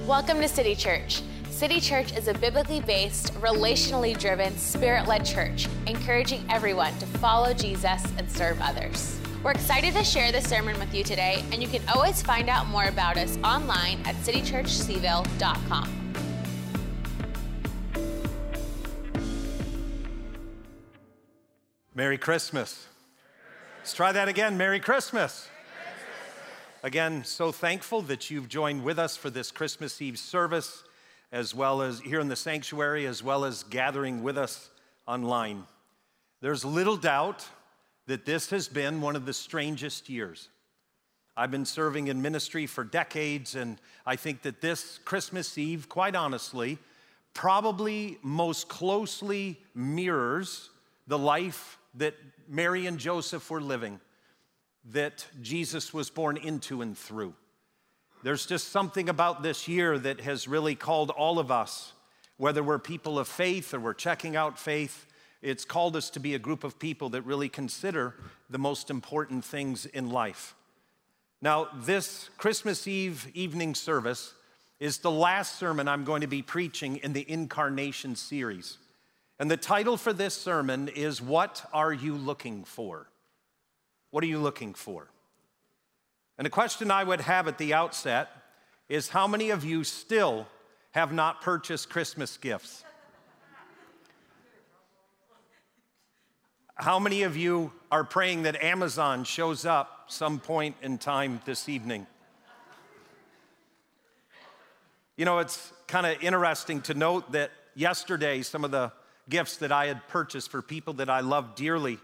Welcome to City Church. City Church is a biblically based, relationally driven, spirit led church, encouraging everyone to follow Jesus and serve others. We're excited to share this sermon with you today, and you can always find out more about us online at citychurchseville.com. Merry Christmas. Let's try that again. Merry Christmas. Again, so thankful that you've joined with us for this Christmas Eve service, as well as here in the sanctuary, as well as gathering with us online. There's little doubt that this has been one of the strangest years. I've been serving in ministry for decades, and I think that this Christmas Eve, quite honestly, probably most closely mirrors the life that Mary and Joseph were living that Jesus was born into and through. There's just something about this year that has really called all of us, whether we're people of faith or we're checking out faith, it's called us to be a group of people that really consider the most important things in life. Now, this Christmas Eve evening service is the last sermon I'm going to be preaching in the Incarnation series. And the title for this sermon is What Are You Looking For? What are you looking for? And the question I would have at the outset is how many of you still have not purchased Christmas gifts? How many of you are praying that Amazon shows up some point in time this evening? You know, it's kind of interesting to note that yesterday some of the gifts that I had purchased for people that I love dearly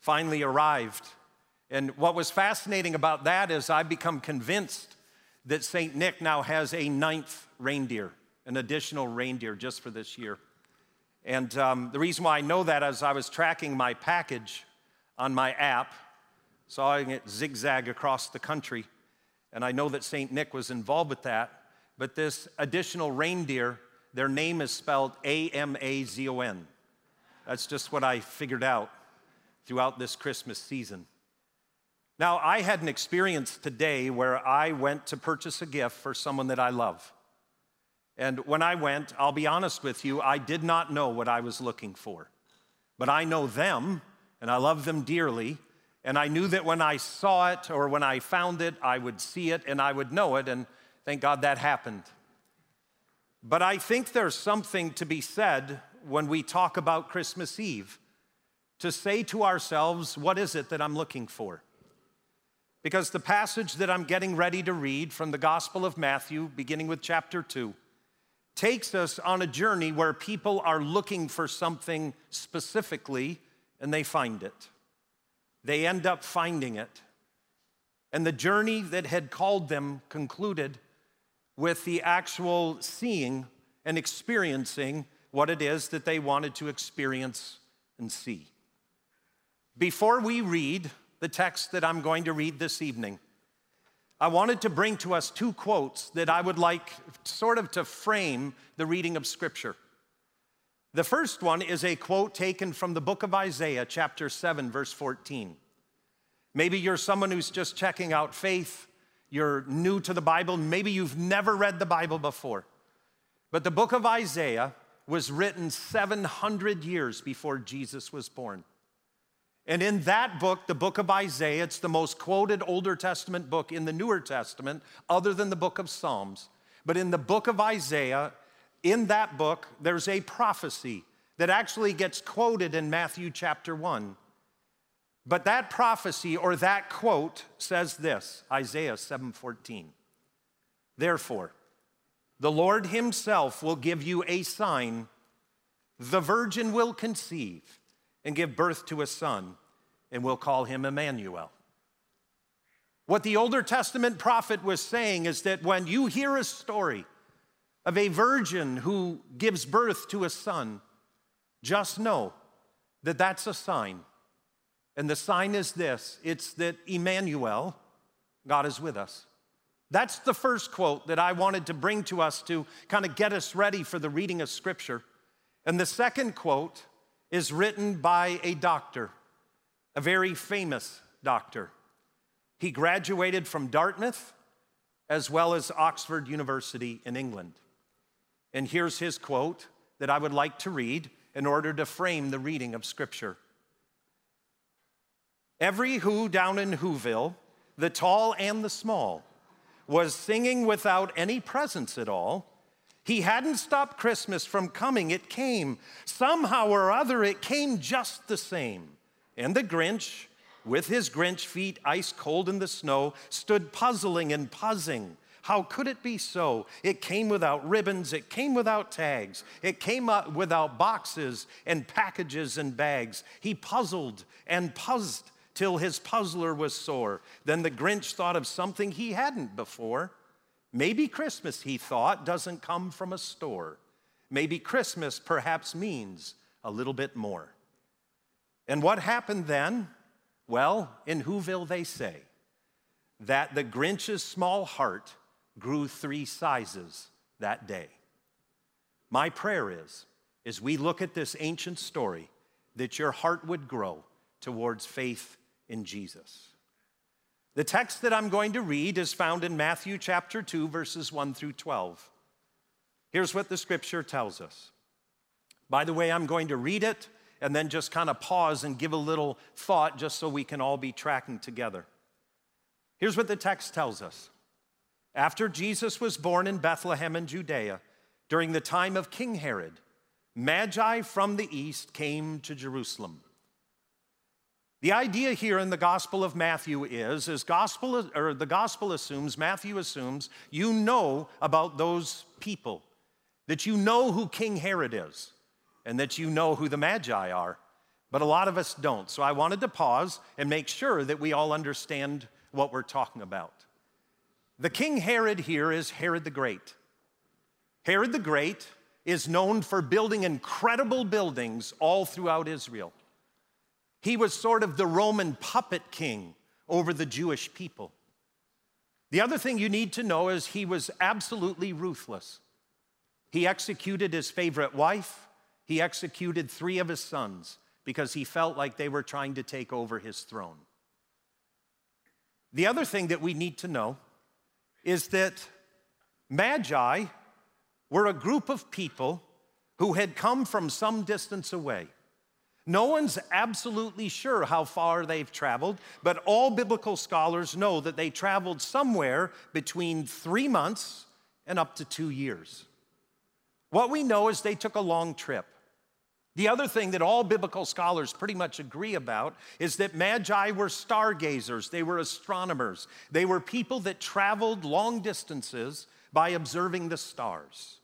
finally arrived. And what was fascinating about that is I've become convinced that St. Nick now has a ninth reindeer, an additional reindeer just for this year. And um, the reason why I know that is I was tracking my package on my app, saw it zigzag across the country, and I know that St. Nick was involved with that. But this additional reindeer, their name is spelled A M A Z O N. That's just what I figured out throughout this Christmas season. Now, I had an experience today where I went to purchase a gift for someone that I love. And when I went, I'll be honest with you, I did not know what I was looking for. But I know them, and I love them dearly. And I knew that when I saw it or when I found it, I would see it and I would know it. And thank God that happened. But I think there's something to be said when we talk about Christmas Eve to say to ourselves, what is it that I'm looking for? Because the passage that I'm getting ready to read from the Gospel of Matthew, beginning with chapter 2, takes us on a journey where people are looking for something specifically and they find it. They end up finding it. And the journey that had called them concluded with the actual seeing and experiencing what it is that they wanted to experience and see. Before we read the text that I'm going to read this evening, I wanted to bring to us two quotes that I would like sort of to frame the reading of Scripture. The first one is a quote taken from the book of Isaiah, chapter 7, verse 14. Maybe you're someone who's just checking out faith, you're new to the Bible, maybe you've never read the Bible before. But the book of Isaiah was written 700 years before Jesus was born. And in that book, the book of Isaiah, it's the most quoted Older Testament book in the Newer Testament, other than the book of Psalms. But in the book of Isaiah, in that book, there's a prophecy that actually gets quoted in Matthew chapter 1. But that prophecy or that quote says this Isaiah 7:14. Therefore, the Lord himself will give you a sign. The virgin will conceive and give birth to a son, and we'll call him Emmanuel. What the Older Testament prophet was saying is that when you hear a story of a virgin who gives birth to a son, just know that that's a sign. And the sign is this it's that Emmanuel, God is with us. That's the first quote that I wanted to bring to us to kind of get us ready for the reading of Scripture. And the second quote is written by a doctor, a very famous doctor. He graduated from Dartmouth, as well as Oxford University in England. And here's his quote that I would like to read in order to frame the reading of Scripture. Every who down in Whoville, the tall and the small, was singing without any presents at all. He hadn't stopped Christmas from coming, it came. Somehow or other, it came just the same. And the Grinch, with his Grinch feet ice cold in the snow, stood puzzling and puzzing. How could it be so? It came without ribbons, it came without tags, it came without boxes and packages and bags. He puzzled and puzzled till his puzzler was sore. Then the Grinch thought of something he hadn't before. Maybe Christmas, he thought, doesn't come from a store. Maybe Christmas perhaps means a little bit more. And what happened then? Well, in Whoville, they say that the Grinch's small heart grew three sizes that day. My prayer is, as we look at this ancient story, that your heart would grow towards faith in Jesus. The text that I'm going to read is found in Matthew chapter 2, verses 1 through 12. Here's what the scripture tells us. By the way, I'm going to read it and then just kind of pause and give a little thought just so we can all be tracking together. Here's what the text tells us after Jesus was born in Bethlehem in Judea, during the time of King Herod, Magi from the east came to Jerusalem. The idea here in the Gospel of Matthew is, is gospel, or the Gospel assumes, Matthew assumes, you know about those people, that you know who King Herod is, and that you know who the Magi are. But a lot of us don't. So I wanted to pause and make sure that we all understand what we're talking about. The King Herod here is Herod the Great. Herod the Great is known for building incredible buildings all throughout Israel. He was sort of the Roman puppet king over the Jewish people. The other thing you need to know is he was absolutely ruthless. He executed his favorite wife, he executed three of his sons because he felt like they were trying to take over his throne. The other thing that we need to know is that Magi were a group of people who had come from some distance away. No one's absolutely sure how far they've traveled, but all biblical scholars know that they traveled somewhere between three months and up to two years. What we know is they took a long trip. The other thing that all biblical scholars pretty much agree about is that magi were stargazers, they were astronomers, they were people that traveled long distances by observing the stars.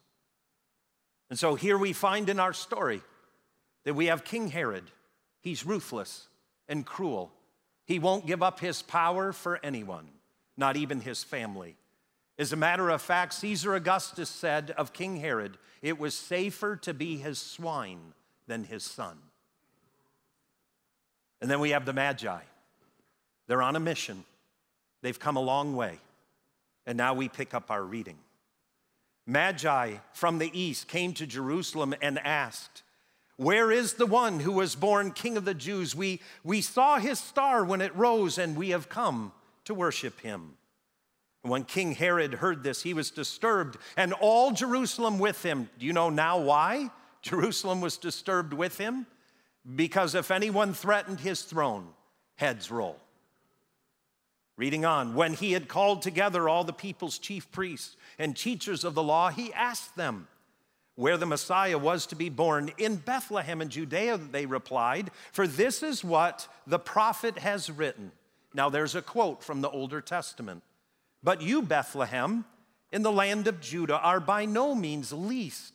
And so here we find in our story that we have King Herod. He's ruthless and cruel. He won't give up his power for anyone, not even his family. As a matter of fact, Caesar Augustus said of King Herod, it was safer to be his swine than his son. And then we have the Magi. They're on a mission, they've come a long way. And now we pick up our reading. Magi from the east came to Jerusalem and asked, Where is the one who was born King of the Jews? We, we saw his star when it rose, and we have come to worship him. When King Herod heard this, he was disturbed, and all Jerusalem with him. Do you know now why? Jerusalem was disturbed with him because if anyone threatened his throne, heads roll. Reading on, when he had called together all the people's chief priests and teachers of the law, he asked them where the Messiah was to be born. In Bethlehem in Judea, they replied, for this is what the prophet has written. Now there's a quote from the Older Testament. But you, Bethlehem, in the land of Judah, are by no means least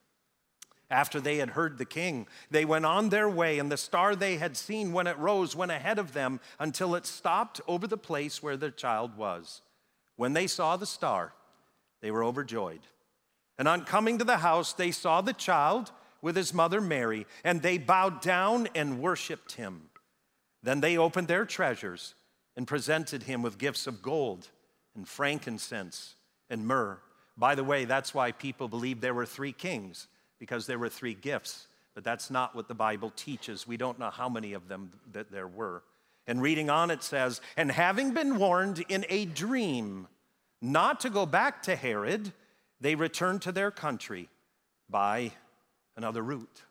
After they had heard the king, they went on their way, and the star they had seen when it rose went ahead of them until it stopped over the place where the child was. When they saw the star, they were overjoyed. And on coming to the house, they saw the child with his mother Mary, and they bowed down and worshiped him. Then they opened their treasures and presented him with gifts of gold and frankincense and myrrh. By the way, that's why people believe there were three kings, because there were three gifts. But that's not what the Bible teaches. We don't know how many of them that there were. And reading on, it says, And having been warned in a dream not to go back to Herod, they returned to their country by another route.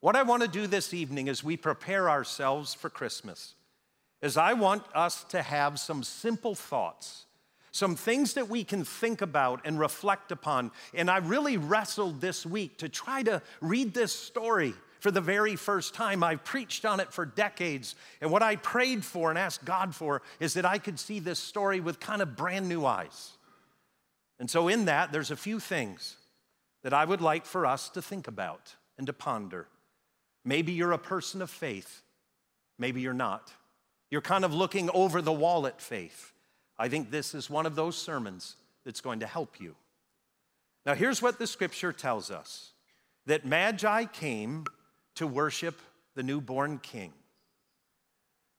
What I want to do this evening as we prepare ourselves for Christmas is I want us to have some simple thoughts, some things that we can think about and reflect upon. And I really wrestled this week to try to read this story for the very first time. I've preached on it for decades. And what I prayed for and asked God for is that I could see this story with kind of brand new eyes. And so, in that, there's a few things that I would like for us to think about and to ponder. Maybe you're a person of faith, maybe you're not. You're kind of looking over the wall at faith. I think this is one of those sermons that's going to help you. Now, here's what the scripture tells us that Magi came to worship the newborn king.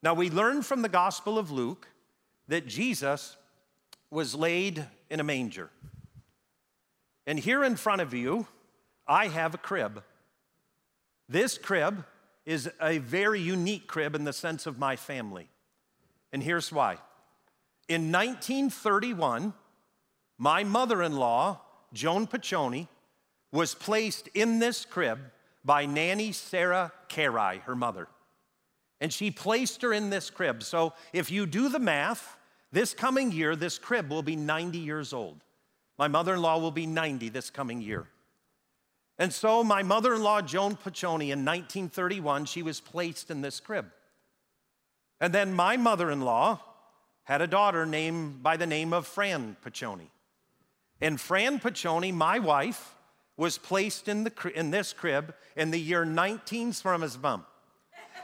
Now, we learn from the Gospel of Luke that Jesus was laid in a manger. And here in front of you, I have a crib. This crib is a very unique crib in the sense of my family. And here's why. In 1931, my mother in law, Joan Piccioni, was placed in this crib by Nanny Sarah Caray, her mother. And she placed her in this crib. So if you do the math, this coming year, this crib will be 90 years old. My mother in law will be 90 this coming year. And so, my mother in law, Joan Piccioni, in 1931, she was placed in this crib. And then my mother in law had a daughter named by the name of Fran Piccioni. And Fran Piccioni, my wife, was placed in, the, in this crib in the year 19 Spermasbum.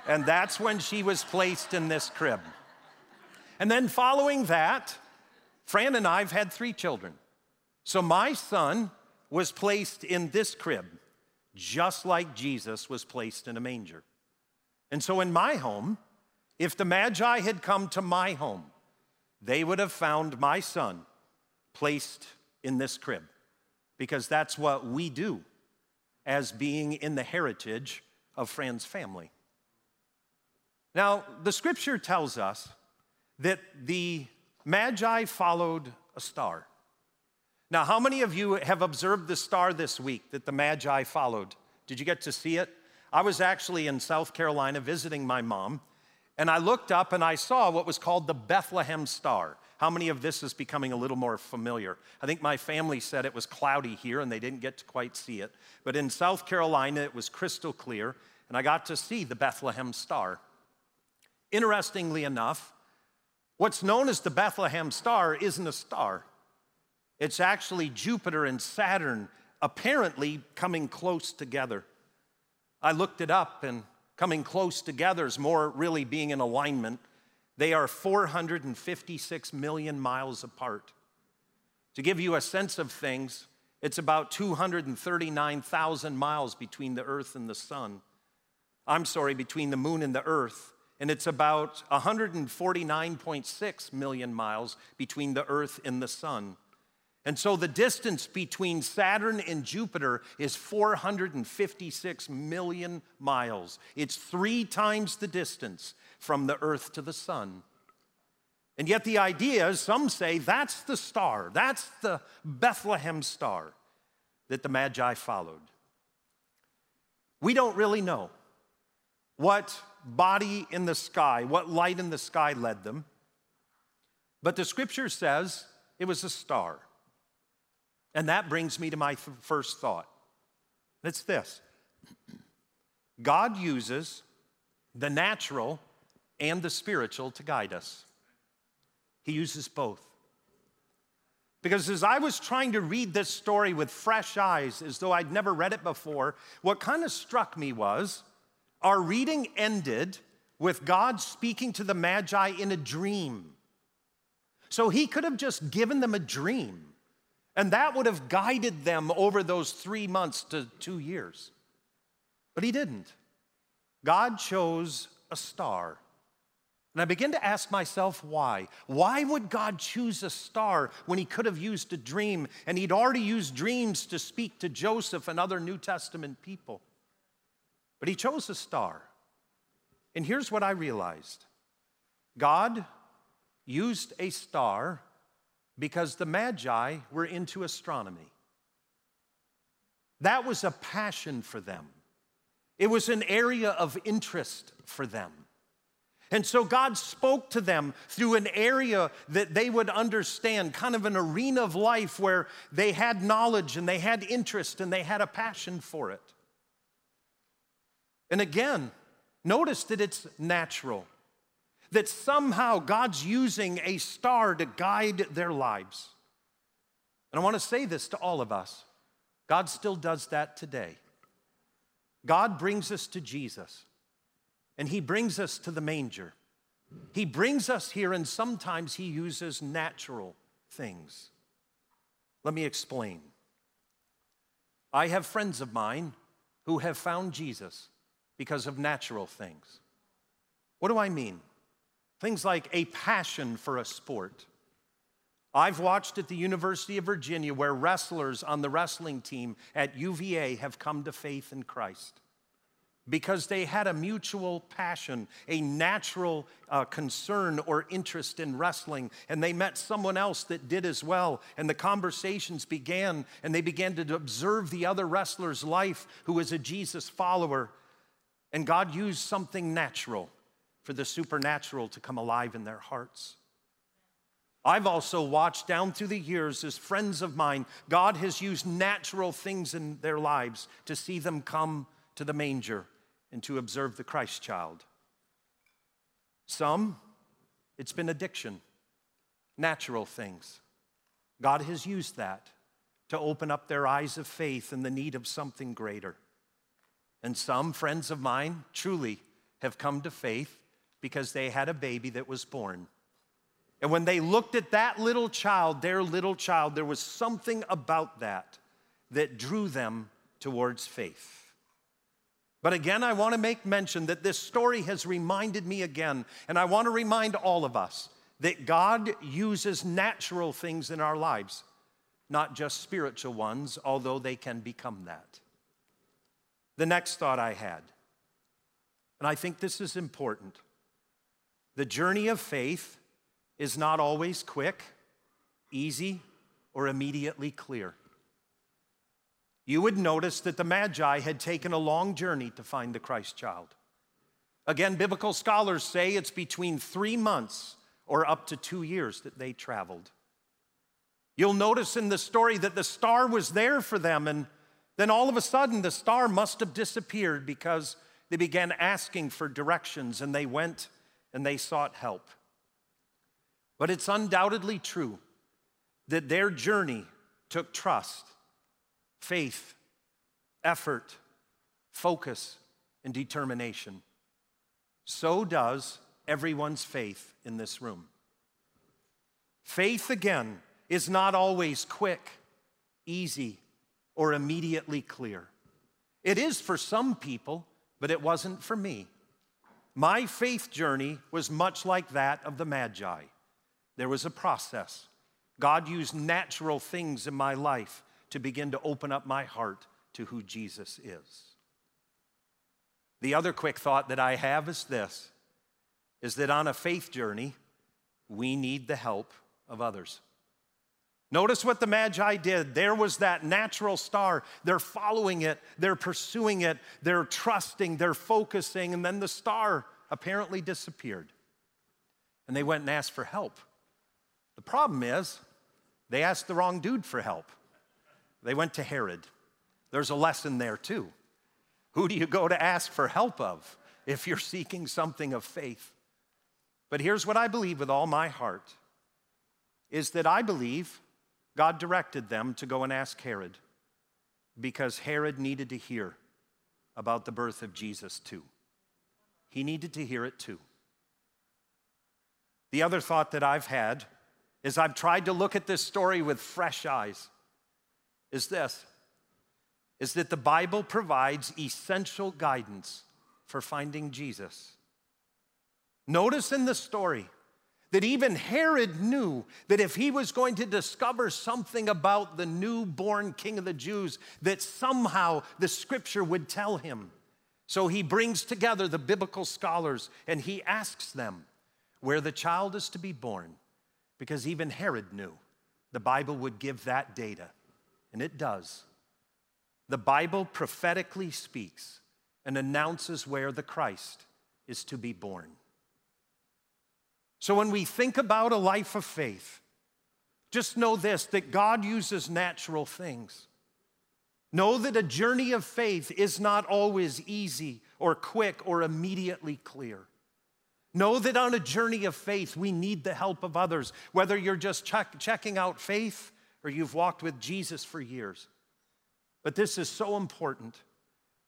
And that's when she was placed in this crib. And then following that, Fran and I have had three children. So my son was placed in this crib, just like Jesus was placed in a manger. And so in my home, if the Magi had come to my home, they would have found my son placed in this crib because that's what we do as being in the heritage of Fran's family. Now, the scripture tells us that the Magi followed a star. Now, how many of you have observed the star this week that the Magi followed? Did you get to see it? I was actually in South Carolina visiting my mom, and I looked up and I saw what was called the Bethlehem Star. How many of this is becoming a little more familiar? I think my family said it was cloudy here and they didn't get to quite see it. But in South Carolina, it was crystal clear, and I got to see the Bethlehem Star. Interestingly enough, what's known as the Bethlehem Star isn't a star. It's actually Jupiter and Saturn apparently coming close together. I looked it up, and coming close together is more really being in alignment. They are 456 million miles apart. To give you a sense of things, it's about 239,000 miles between the earth and the sun. I'm sorry, between the moon and the earth. And it's about 149.6 million miles between the earth and the sun. And so the distance between Saturn and Jupiter is 456 million miles. It's three times the distance from the Earth to the sun. And yet, the idea is some say that's the star, that's the Bethlehem star that the Magi followed. We don't really know what body in the sky, what light in the sky led them, but the scripture says it was a star. And that brings me to my th- first thought. It's this God uses the natural and the spiritual to guide us, He uses both. Because as I was trying to read this story with fresh eyes, as though I'd never read it before, what kind of struck me was our reading ended with God speaking to the Magi in a dream. So he could have just given them a dream And that would have guided them over those three months to two years. But he didn't. God chose a star. And I begin to ask myself why. Why would God choose a star when he could have used a dream? And he'd already used dreams to speak to Joseph and other New Testament people. But he chose a star. And here's what I realized God used a star because the Magi were into astronomy. That was a passion for them, it was an area of interest for them. And so God spoke to them through an area that they would understand, kind of an arena of life where they had knowledge and they had interest and they had a passion for it. And again, notice that it's natural, that somehow God's using a star to guide their lives. And I want to say this to all of us God still does that today. God brings us to Jesus and he brings us to the manger. He brings us here, and sometimes he uses natural things. Let me explain. I have friends of mine who have found Jesus because of natural things. What do I mean? Things like a passion for a sport. I've watched at the University of Virginia where wrestlers on the wrestling team at UVA have come to faith in Christ because they had a mutual passion, a natural uh, concern or interest in wrestling, and they met someone else that did as well. And the conversations began, and they began to observe the other wrestler's life who was a Jesus follower. And God used something natural for the supernatural to come alive in their hearts. I've also watched down through the years as friends of mine, God has used natural things in their lives to see them come to the manger and to observe the Christ child. Some, it's been addiction, natural things. God has used that to open up their eyes of faith in the need of something greater. And some friends of mine truly have come to faith because they had a baby that was born. And when they looked at that little child, their little child, there was something about that that drew them towards faith. But again, I want to make mention that this story has reminded me again, and I want to remind all of us that God uses natural things in our lives, not just spiritual ones, although they can become that. The next thought I had, and I think this is important the journey of faith is not always quick, easy, or immediately clear you would notice that the Magi had taken a long journey to find the Christ child. Again, biblical scholars say it's between three months or up to two years that they traveled. You'll notice in the story that the star was there for them, and then all of a sudden the star must have disappeared because they began asking for directions and they went and they sought help. But it's undoubtedly true that their journey took trust faith, effort, focus, and determination. So does everyone's faith in this room. Faith, again, is not always quick, easy, or immediately clear. It is for some people, but it wasn't for me. My faith journey was much like that of the Magi. There was a process. God used natural things in my life to begin to open up my heart to who Jesus is. The other quick thought that I have is this is that on a faith journey, we need the help of others. Notice what the Magi did. There was that natural star. They're following it, they're pursuing it, they're trusting, they're focusing, and then the star apparently disappeared. And they went and asked for help. The problem is, they asked the wrong dude for help. They went to Herod. There's a lesson there too. Who do you go to ask for help of if you're seeking something of faith? But here's what I believe with all my heart is that I believe God directed them to go and ask Herod because Herod needed to hear about the birth of Jesus too. He needed to hear it too. The other thought that I've had is I've tried to look at this story with fresh eyes. is this is that the Bible provides essential guidance for finding Jesus. Notice in the story that even Herod knew that if he was going to discover something about the newborn king of the Jews, that somehow the scripture would tell him. So he brings together the biblical scholars and he asks them where the child is to be born, because even Herod knew the Bible would give that data, and it does. The Bible prophetically speaks and announces where the Christ is to be born. So when we think about a life of faith, just know this that God uses natural things. Know that a journey of faith is not always easy or quick or immediately clear. Know that on a journey of faith, we need the help of others, whether you're just check, checking out faith or you've walked with Jesus for years. But this is so important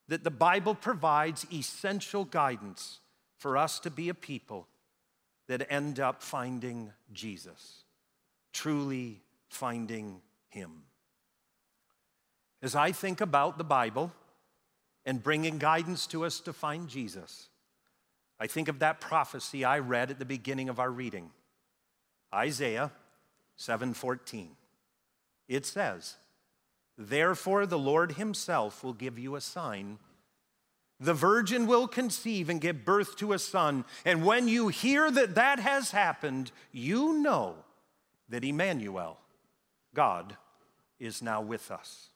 that the Bible provides essential guidance for us to be a people that end up finding Jesus, truly finding Him. As I think about the Bible and bringing guidance to us to find Jesus, I think of that prophecy I read at the beginning of our reading. Isaiah 7:14. It says, Therefore, the Lord Himself will give you a sign. The virgin will conceive and give birth to a son. And when you hear that that has happened, you know that Emmanuel, God, is now with us.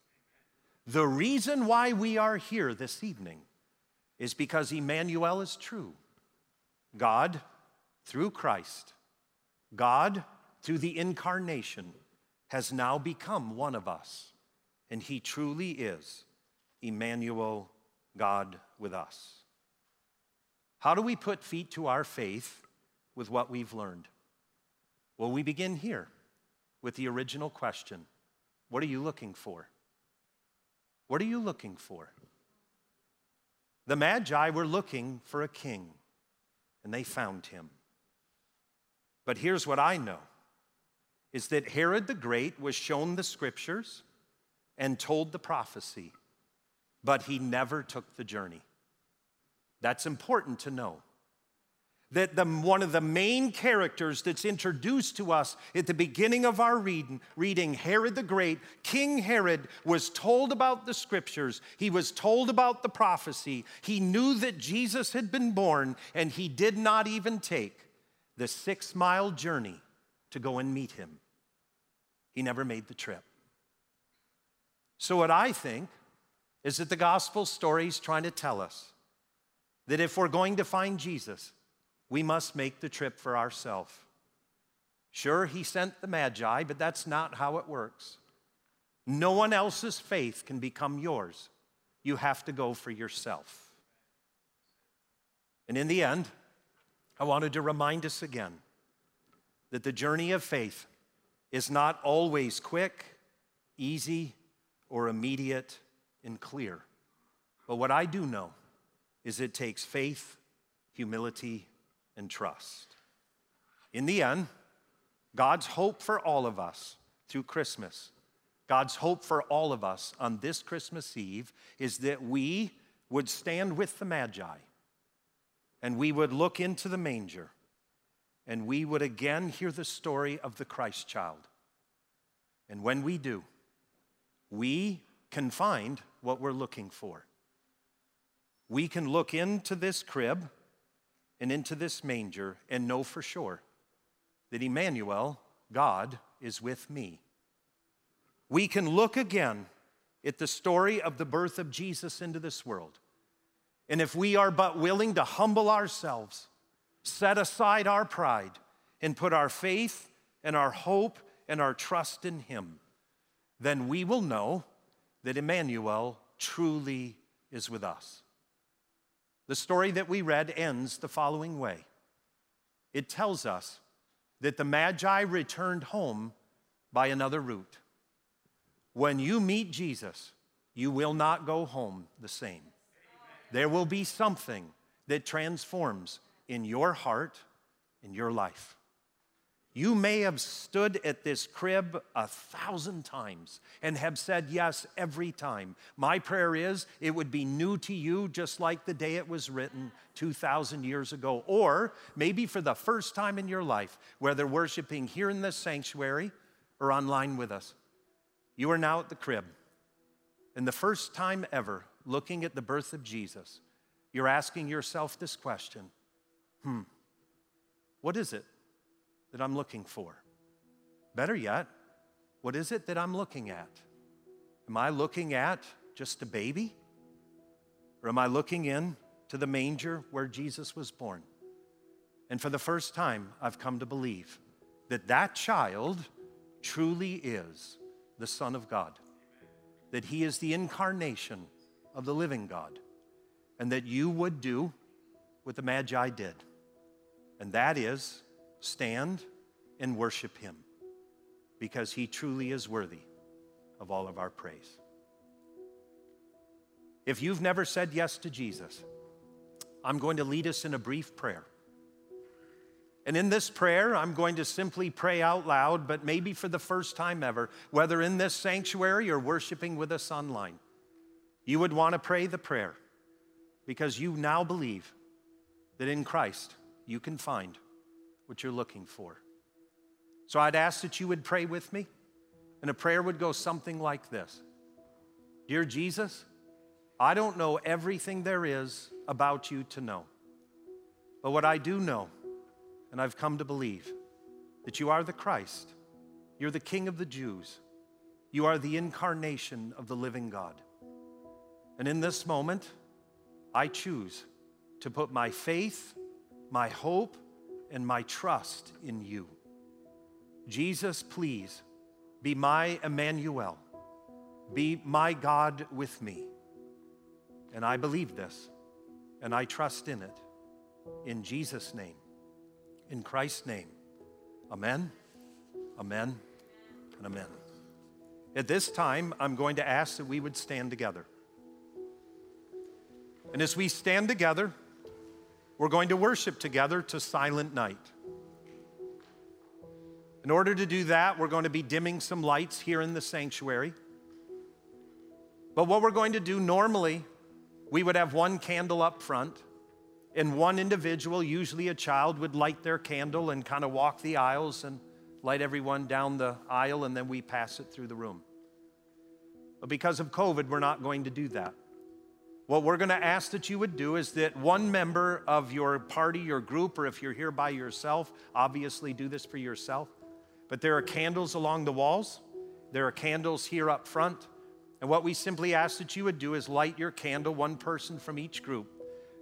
The reason why we are here this evening is because Emmanuel is true. God, through Christ, God, through the incarnation, has now become one of us and he truly is Emmanuel, God with us. How do we put feet to our faith with what we've learned? Well, we begin here with the original question What are you looking for? What are you looking for? The Magi were looking for a king, and they found him. But here's what I know is that Herod the Great was shown the scriptures and told the prophecy, but he never took the journey. That's important to know. That the, one of the main characters that's introduced to us at the beginning of our reading, reading, Herod the Great, King Herod was told about the scriptures. He was told about the prophecy. He knew that Jesus had been born, and he did not even take the six mile journey to go and meet him. He never made the trip. So, what I think is that the gospel story is trying to tell us that if we're going to find Jesus, we must make the trip for ourselves. Sure, he sent the Magi, but that's not how it works. No one else's faith can become yours. You have to go for yourself. And in the end, I wanted to remind us again that the journey of faith is not always quick, easy, or immediate and clear. But what I do know is it takes faith, humility, and trust. In the end, God's hope for all of us through Christmas, God's hope for all of us on this Christmas Eve is that we would stand with the Magi and we would look into the manger and we would again hear the story of the Christ child. And when we do, we can find what we're looking for. We can look into this crib and into this manger and know for sure that Emmanuel, God, is with me. We can look again at the story of the birth of Jesus into this world. And if we are but willing to humble ourselves, set aside our pride, and put our faith and our hope and our trust in Him, then we will know that Emmanuel truly is with us. The story that we read ends the following way it tells us that the Magi returned home by another route. When you meet Jesus, you will not go home the same. There will be something that transforms in your heart, in your life. You may have stood at this crib a thousand times and have said yes every time. My prayer is it would be new to you just like the day it was written 2,000 years ago. Or maybe for the first time in your life, whether worshiping here in this sanctuary or online with us, you are now at the crib. And the first time ever looking at the birth of Jesus, you're asking yourself this question hmm, what is it that I'm looking for? Better yet, what is it that I'm looking at? Am I looking at just a baby? Or am I looking in to the manger where Jesus was born? And for the first time, I've come to believe that that child truly is the Son of God, that he is the incarnation of the living God, and that you would do what the Magi did, and that is stand and worship him because he truly is worthy of all of our praise. If you've never said yes to Jesus, I'm going to lead us in a brief prayer. And in this prayer, I'm going to simply pray out loud, but maybe for the first time ever, whether in this sanctuary or worshiping with us online, you would want to pray the prayer because you now believe that in Christ you can find what you're looking for. So I'd ask that you would pray with me, and a prayer would go something like this Dear Jesus, I don't know everything there is about you to know, but what I do know, and I've come to believe, that you are the Christ, you're the King of the Jews, you are the incarnation of the living God. And in this moment, I choose to put my faith, my hope, and my trust in you. Jesus, please be my Emmanuel, be my God with me. And I believe this, and I trust in it. In Jesus' name, in Christ's name, amen, amen, and amen. At this time, I'm going to ask that we would stand together. And as we stand together, we're going to worship together to Silent Night. In order to do that, we're going to be dimming some lights here in the sanctuary. But what we're going to do normally, we would have one candle up front, and one individual, usually a child, would light their candle and kind of walk the aisles and light everyone down the aisle, and then we pass it through the room. But because of COVID, we're not going to do that. What we're going to ask that you would do is that one member of your party, your group, or if you're here by yourself, obviously do this for yourself. But there are candles along the walls, there are candles here up front. And what we simply ask that you would do is light your candle, one person from each group.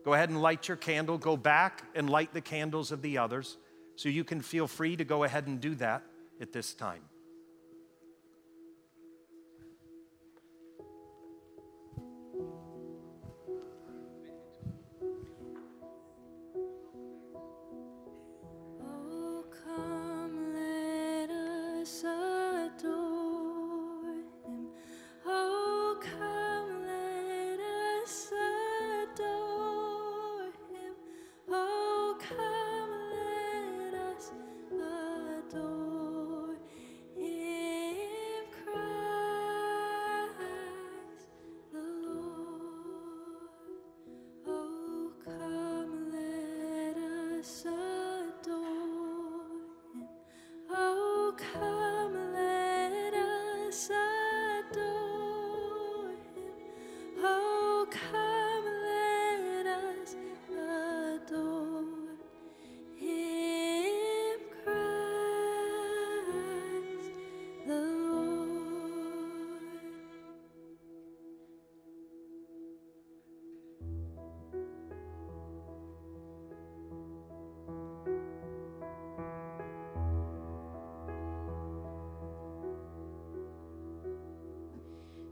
Go ahead and light your candle, go back and light the candles of the others. So you can feel free to go ahead and do that at this time.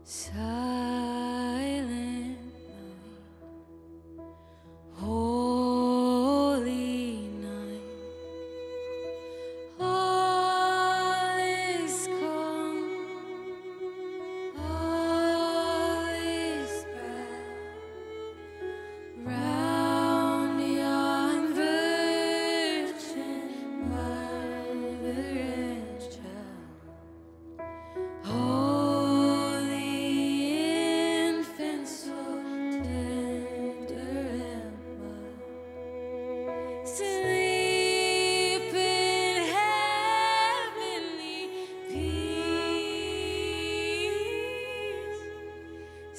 下。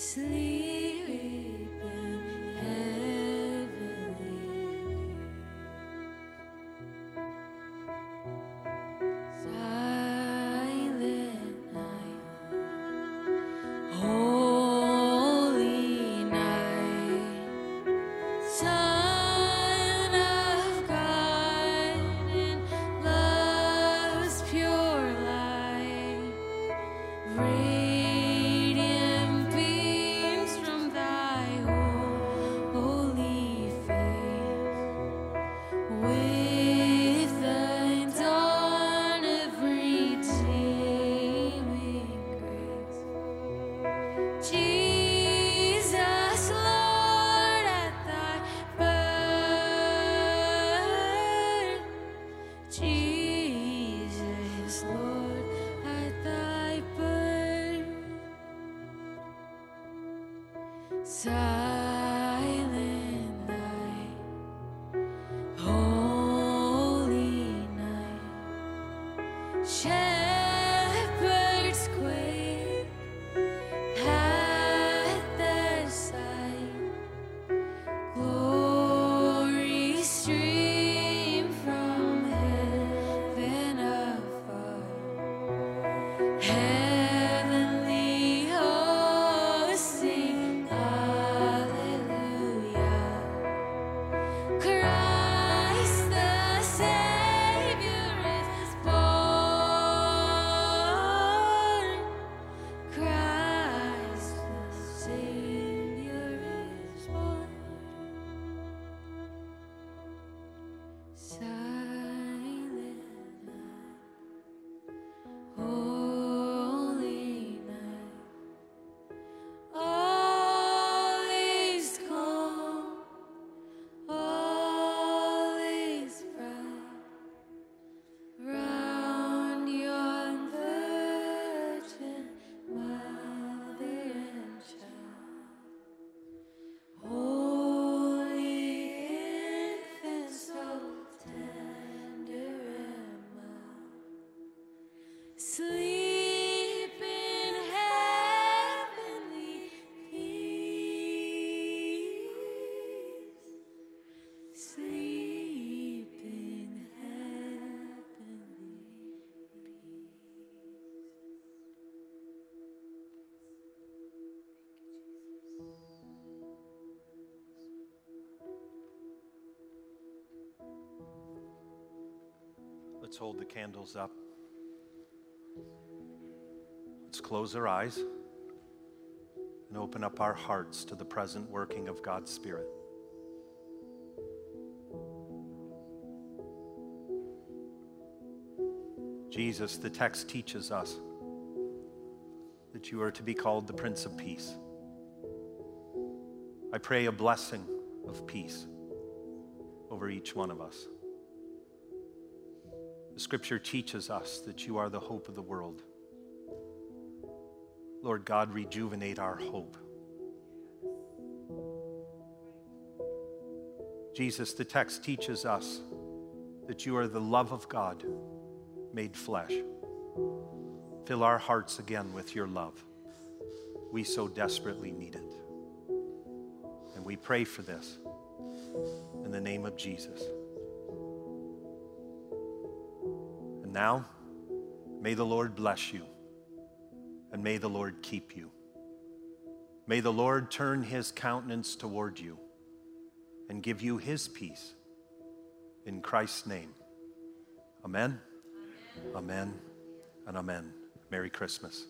sleep. Let's hold the candles up. Let's close our eyes and open up our hearts to the present working of God's Spirit. Jesus, the text teaches us that you are to be called the Prince of Peace. I pray a blessing of peace over each one of us. The scripture teaches us that you are the hope of the world. Lord God, rejuvenate our hope. Jesus, the text teaches us that you are the love of God made flesh. Fill our hearts again with your love. We so desperately need it. And we pray for this in the name of Jesus. And now, may the Lord bless you, and may the Lord keep you. May the Lord turn his countenance toward you and give you his peace. In Christ's name. Amen, amen, amen and amen. Merry Christmas.